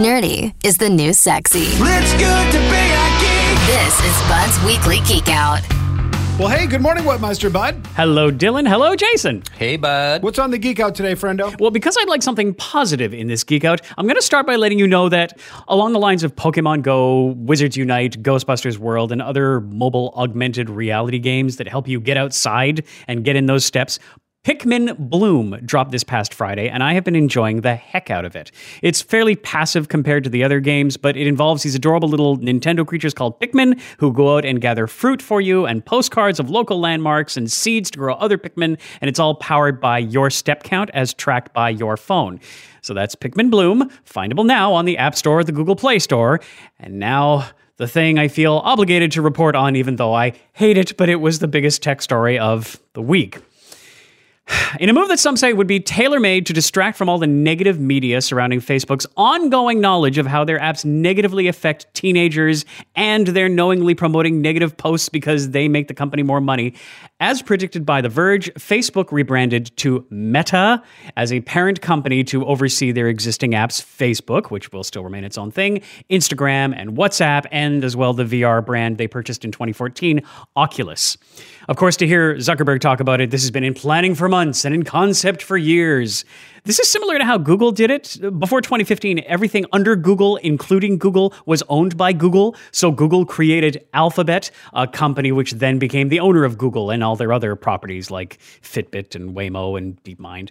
Nerdy is the new sexy. It's good to be a geek. This is Bud's Weekly Geek Out. Well, hey, good morning, Webmaster Bud. Hello, Dylan. Hello, Jason. Hey, bud. What's on the Geek Out today, friendo? Well, because I'd like something positive in this Geek Out, I'm going to start by letting you know that along the lines of Pokemon Go, Wizards Unite, Ghostbusters World, and other mobile augmented reality games that help you get outside and get in those steps, Pikmin Bloom dropped this past Friday, and I have been enjoying the heck out of it. It's fairly passive compared to the other games, but it involves these adorable little Nintendo creatures called Pikmin who go out and gather fruit for you and postcards of local landmarks and seeds to grow other Pikmin, and it's all powered by your step count as tracked by your phone. So that's Pikmin Bloom, findable now on the App Store, the Google Play Store, and now the thing I feel obligated to report on, even though I hate it, but it was the biggest tech story of the week. In a move that some say would be tailor made to distract from all the negative media surrounding Facebook's ongoing knowledge of how their apps negatively affect teenagers and their knowingly promoting negative posts because they make the company more money, as predicted by The Verge, Facebook rebranded to Meta as a parent company to oversee their existing apps Facebook, which will still remain its own thing, Instagram, and WhatsApp, and as well the VR brand they purchased in 2014, Oculus. Of course, to hear Zuckerberg talk about it, this has been in planning for months and in concept for years. This is similar to how Google did it. Before 2015, everything under Google, including Google, was owned by Google. So Google created Alphabet, a company which then became the owner of Google and all their other properties like Fitbit and Waymo and DeepMind.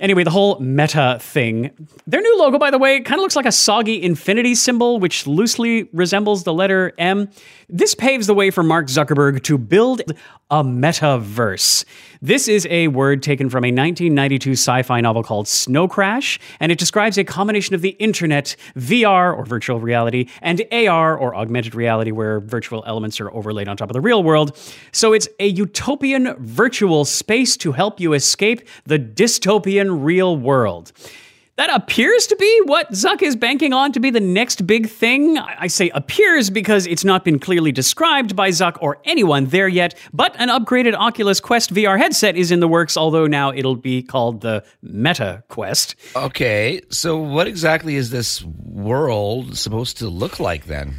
Anyway, the whole meta thing. Their new logo, by the way, kind of looks like a soggy infinity symbol, which loosely resembles the letter M. This paves the way for Mark Zuckerberg to build a metaverse. This is a word taken from a 1992 sci fi novel called Snow Crash, and it describes a combination of the internet, VR or virtual reality, and AR or augmented reality, where virtual elements are overlaid on top of the real world. So it's a utopian virtual space to help you escape the dystopian real world. That appears to be what Zuck is banking on to be the next big thing. I say appears because it's not been clearly described by Zuck or anyone there yet, but an upgraded Oculus Quest VR headset is in the works, although now it'll be called the Meta Quest. Okay, so what exactly is this world supposed to look like then?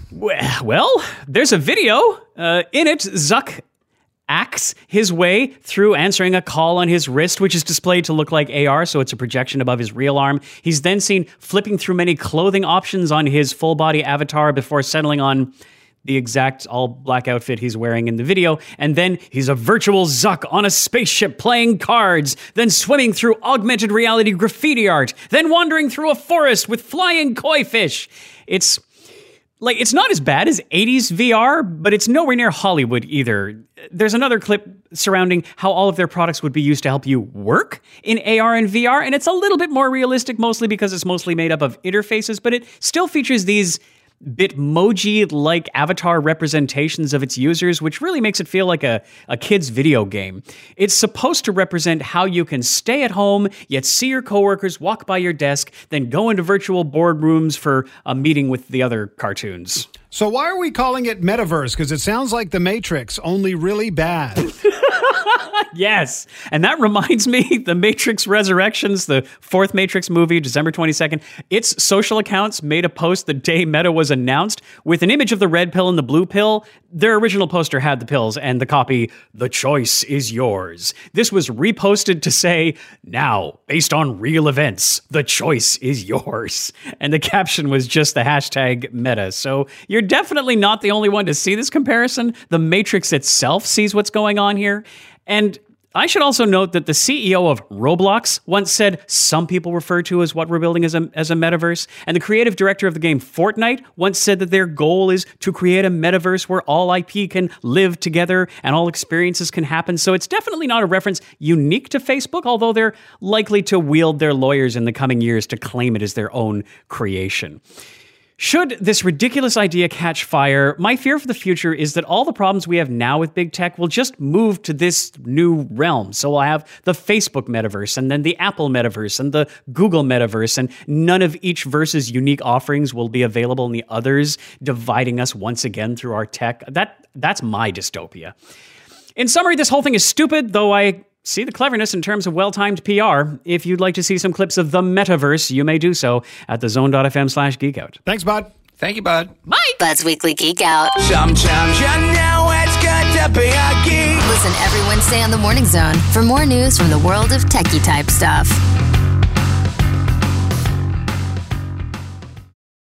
Well, there's a video. Uh, in it, Zuck acts his way through answering a call on his wrist, which is displayed to look like AR, so it's a projection above his real arm. He's then seen flipping through many clothing options on his full body avatar before settling on the exact all black outfit he's wearing in the video. And then he's a virtual Zuck on a spaceship playing cards, then swimming through augmented reality graffiti art, then wandering through a forest with flying koi fish. It's like it's not as bad as 80s VR, but it's nowhere near Hollywood either. There's another clip surrounding how all of their products would be used to help you work in AR and VR, and it's a little bit more realistic, mostly because it's mostly made up of interfaces, but it still features these Bitmoji like avatar representations of its users, which really makes it feel like a, a kid's video game. It's supposed to represent how you can stay at home, yet see your coworkers walk by your desk, then go into virtual boardrooms for a meeting with the other cartoons. So, why are we calling it Metaverse? Because it sounds like The Matrix, only really bad. yes. And that reminds me The Matrix Resurrections, the fourth Matrix movie, December 22nd. Its social accounts made a post the day Meta was announced with an image of the red pill and the blue pill. Their original poster had the pills and the copy, The choice is yours. This was reposted to say, Now, based on real events, the choice is yours. And the caption was just the hashtag Meta. So you're definitely not the only one to see this comparison. The Matrix itself sees what's going on here. And I should also note that the CEO of Roblox once said some people refer to as what we're building as a, as a metaverse. And the creative director of the game Fortnite once said that their goal is to create a metaverse where all IP can live together and all experiences can happen. So it's definitely not a reference unique to Facebook, although they're likely to wield their lawyers in the coming years to claim it as their own creation. Should this ridiculous idea catch fire, my fear for the future is that all the problems we have now with big tech will just move to this new realm. So we'll have the Facebook metaverse and then the Apple metaverse and the Google metaverse, and none of each verse's unique offerings will be available in the others, dividing us once again through our tech. That that's my dystopia. In summary, this whole thing is stupid, though I see the cleverness in terms of well timed PR. If you'd like to see some clips of the metaverse, you may do so at the zone.fm slash geekout. Thanks, bud. Thank you, bud. Mike! Bud's Weekly Geek Out. Sometimes you know it's good to be a geek. Listen every Wednesday on the Morning Zone for more news from the world of techie type stuff.